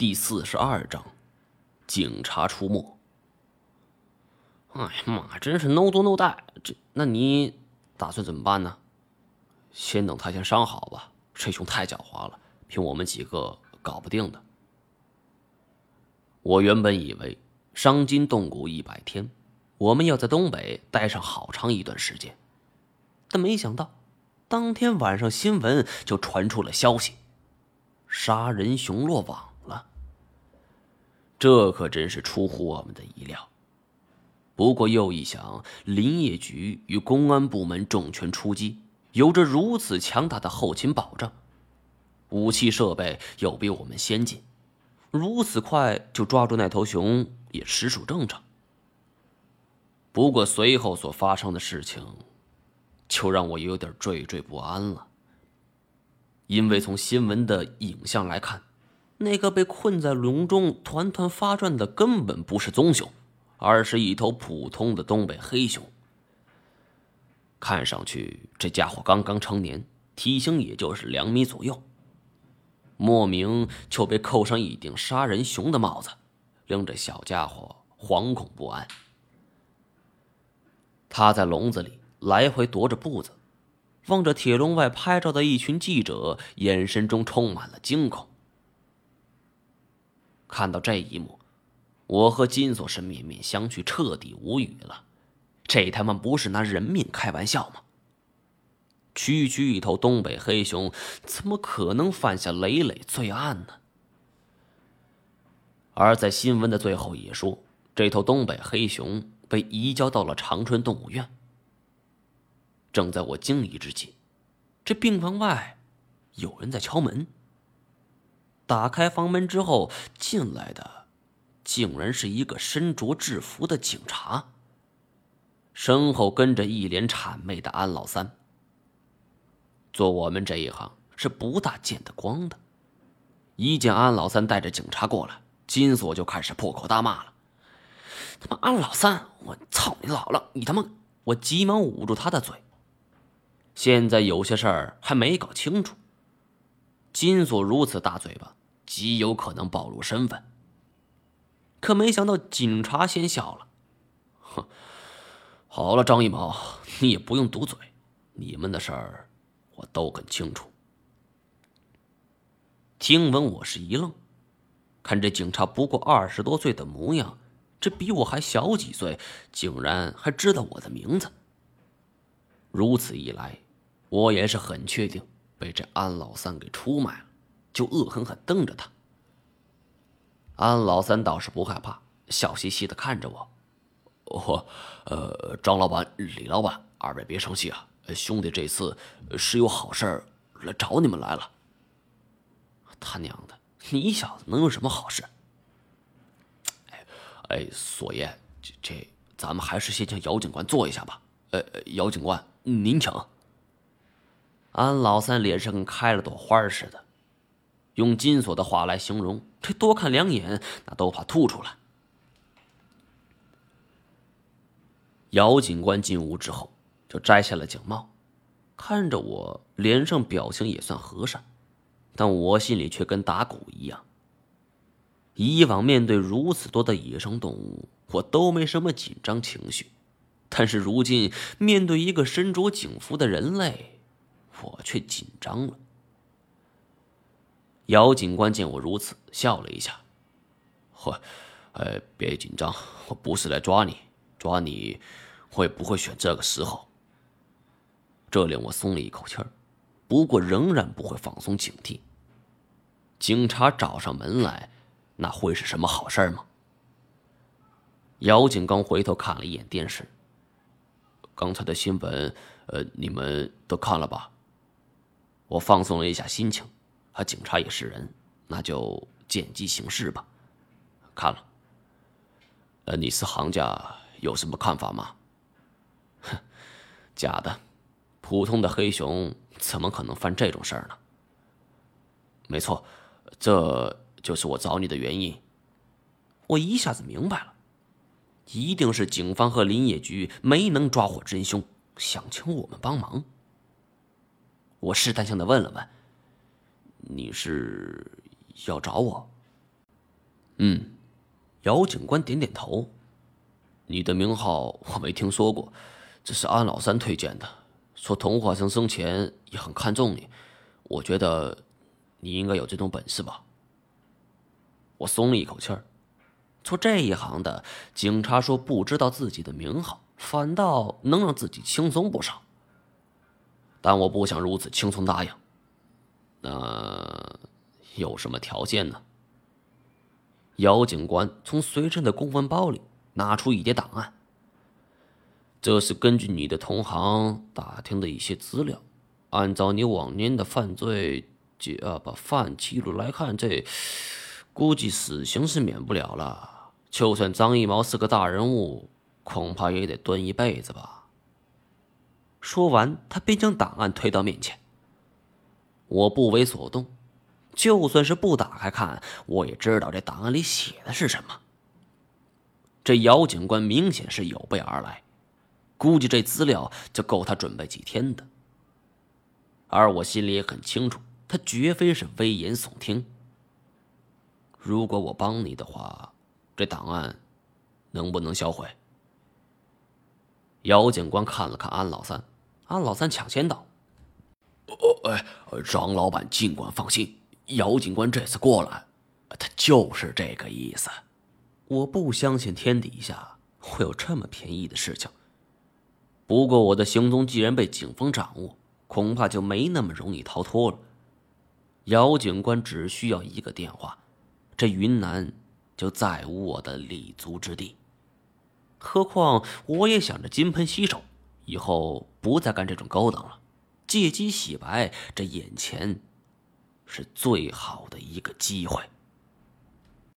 第四十二章，警察出没。哎呀妈，真是 no do no die！这，那你打算怎么办呢？先等他先伤好吧。这熊太狡猾了，凭我们几个搞不定的。我原本以为伤筋动骨一百天，我们要在东北待上好长一段时间，但没想到，当天晚上新闻就传出了消息：杀人熊落网。这可真是出乎我们的意料。不过又一想，林业局与公安部门重拳出击，有着如此强大的后勤保障，武器设备又比我们先进，如此快就抓住那头熊也实属正常。不过随后所发生的事情，就让我有点惴惴不安了。因为从新闻的影像来看，那个被困在笼中团团发转的根本不是棕熊。而是一头普通的东北黑熊。看上去这家伙刚刚成年，体型也就是两米左右。莫名就被扣上一顶杀人熊的帽子，令这小家伙惶恐不安。他在笼子里来回踱着步子，望着铁笼外拍照的一群记者，眼神中充满了惊恐。看到这一幕。我和金锁是面面相觑，彻底无语了。这他妈不是拿人命开玩笑吗？区区一头东北黑熊，怎么可能犯下累累罪案呢？而在新闻的最后也说，这头东北黑熊被移交到了长春动物园。正在我惊疑之际，这病房外有人在敲门。打开房门之后，进来的。竟然是一个身着制服的警察，身后跟着一脸谄媚的安老三。做我们这一行是不大见得光的，一见安老三带着警察过来，金锁就开始破口大骂了：“他妈安老三，我操你姥姥！你他妈！”我急忙捂住他的嘴。现在有些事儿还没搞清楚，金锁如此大嘴巴，极有可能暴露身份。可没想到，警察先笑了。哼，好了，张一毛，你也不用堵嘴，你们的事儿我都很清楚。听闻我是一愣，看这警察不过二十多岁的模样，这比我还小几岁，竟然还知道我的名字。如此一来，我也是很确定被这安老三给出卖了，就恶狠狠瞪着他。安老三倒是不害怕，笑嘻嘻的看着我。我，呃，张老板、李老板，二位别生气啊，兄弟这次是有好事来找你们来了。他娘的，你小子能有什么好事？哎，哎，索爷，这这，咱们还是先请姚警官坐一下吧。呃，姚警官，您请。安老三脸上跟开了朵花似的。用金锁的话来形容，这多看两眼，那都怕吐出来。姚警官进屋之后，就摘下了警帽，看着我，脸上表情也算和善，但我心里却跟打鼓一样。以往面对如此多的野生动物，我都没什么紧张情绪，但是如今面对一个身着警服的人类，我却紧张了。姚警官见我如此，笑了一下：“嚯，呃，别紧张，我不是来抓你，抓你，我也不会选这个时候。”这令我松了一口气儿，不过仍然不会放松警惕。警察找上门来，那会是什么好事吗？姚警官回头看了一眼电视，刚才的新闻，呃，你们都看了吧？我放松了一下心情。啊，警察也是人，那就见机行事吧。看了，呃，你是行家，有什么看法吗？哼，假的，普通的黑熊怎么可能犯这种事儿呢？没错，这就是我找你的原因。我一下子明白了，一定是警方和林业局没能抓获真凶，想请我们帮忙。我试探性的问了问。你是要找我？嗯，姚警官点点头。你的名号我没听说过，这是安老三推荐的，说童话生生前也很看重你，我觉得你应该有这种本事吧。我松了一口气儿，做这一行的，警察说不知道自己的名号，反倒能让自己轻松不少。但我不想如此轻松答应。那有什么条件呢？姚警官从随身的公文包里。拿出一叠档案，这是根据你的同行打听的一些资料，按照你往年的犯罪记啊不犯记录来看，这估计死刑是免不了了。就算张一毛是个大人物，恐怕也得蹲一辈子吧。说完，他便将档案推到面前。我不为所动，就算是不打开看，我也知道这档案里写的是什么。这姚警官明显是有备而来，估计这资料就够他准备几天的。而我心里也很清楚，他绝非是危言耸听。如果我帮你的话，这档案能不能销毁？姚警官看了看安老三，安老三抢先道：“哦，哎，张老板尽管放心，姚警官这次过来，他就是这个意思。”我不相信天底下会有这么便宜的事情。不过我的行踪既然被警方掌握，恐怕就没那么容易逃脱了。姚警官只需要一个电话，这云南就再无我的立足之地。何况我也想着金盆洗手，以后不再干这种勾当了，借机洗白。这眼前是最好的一个机会。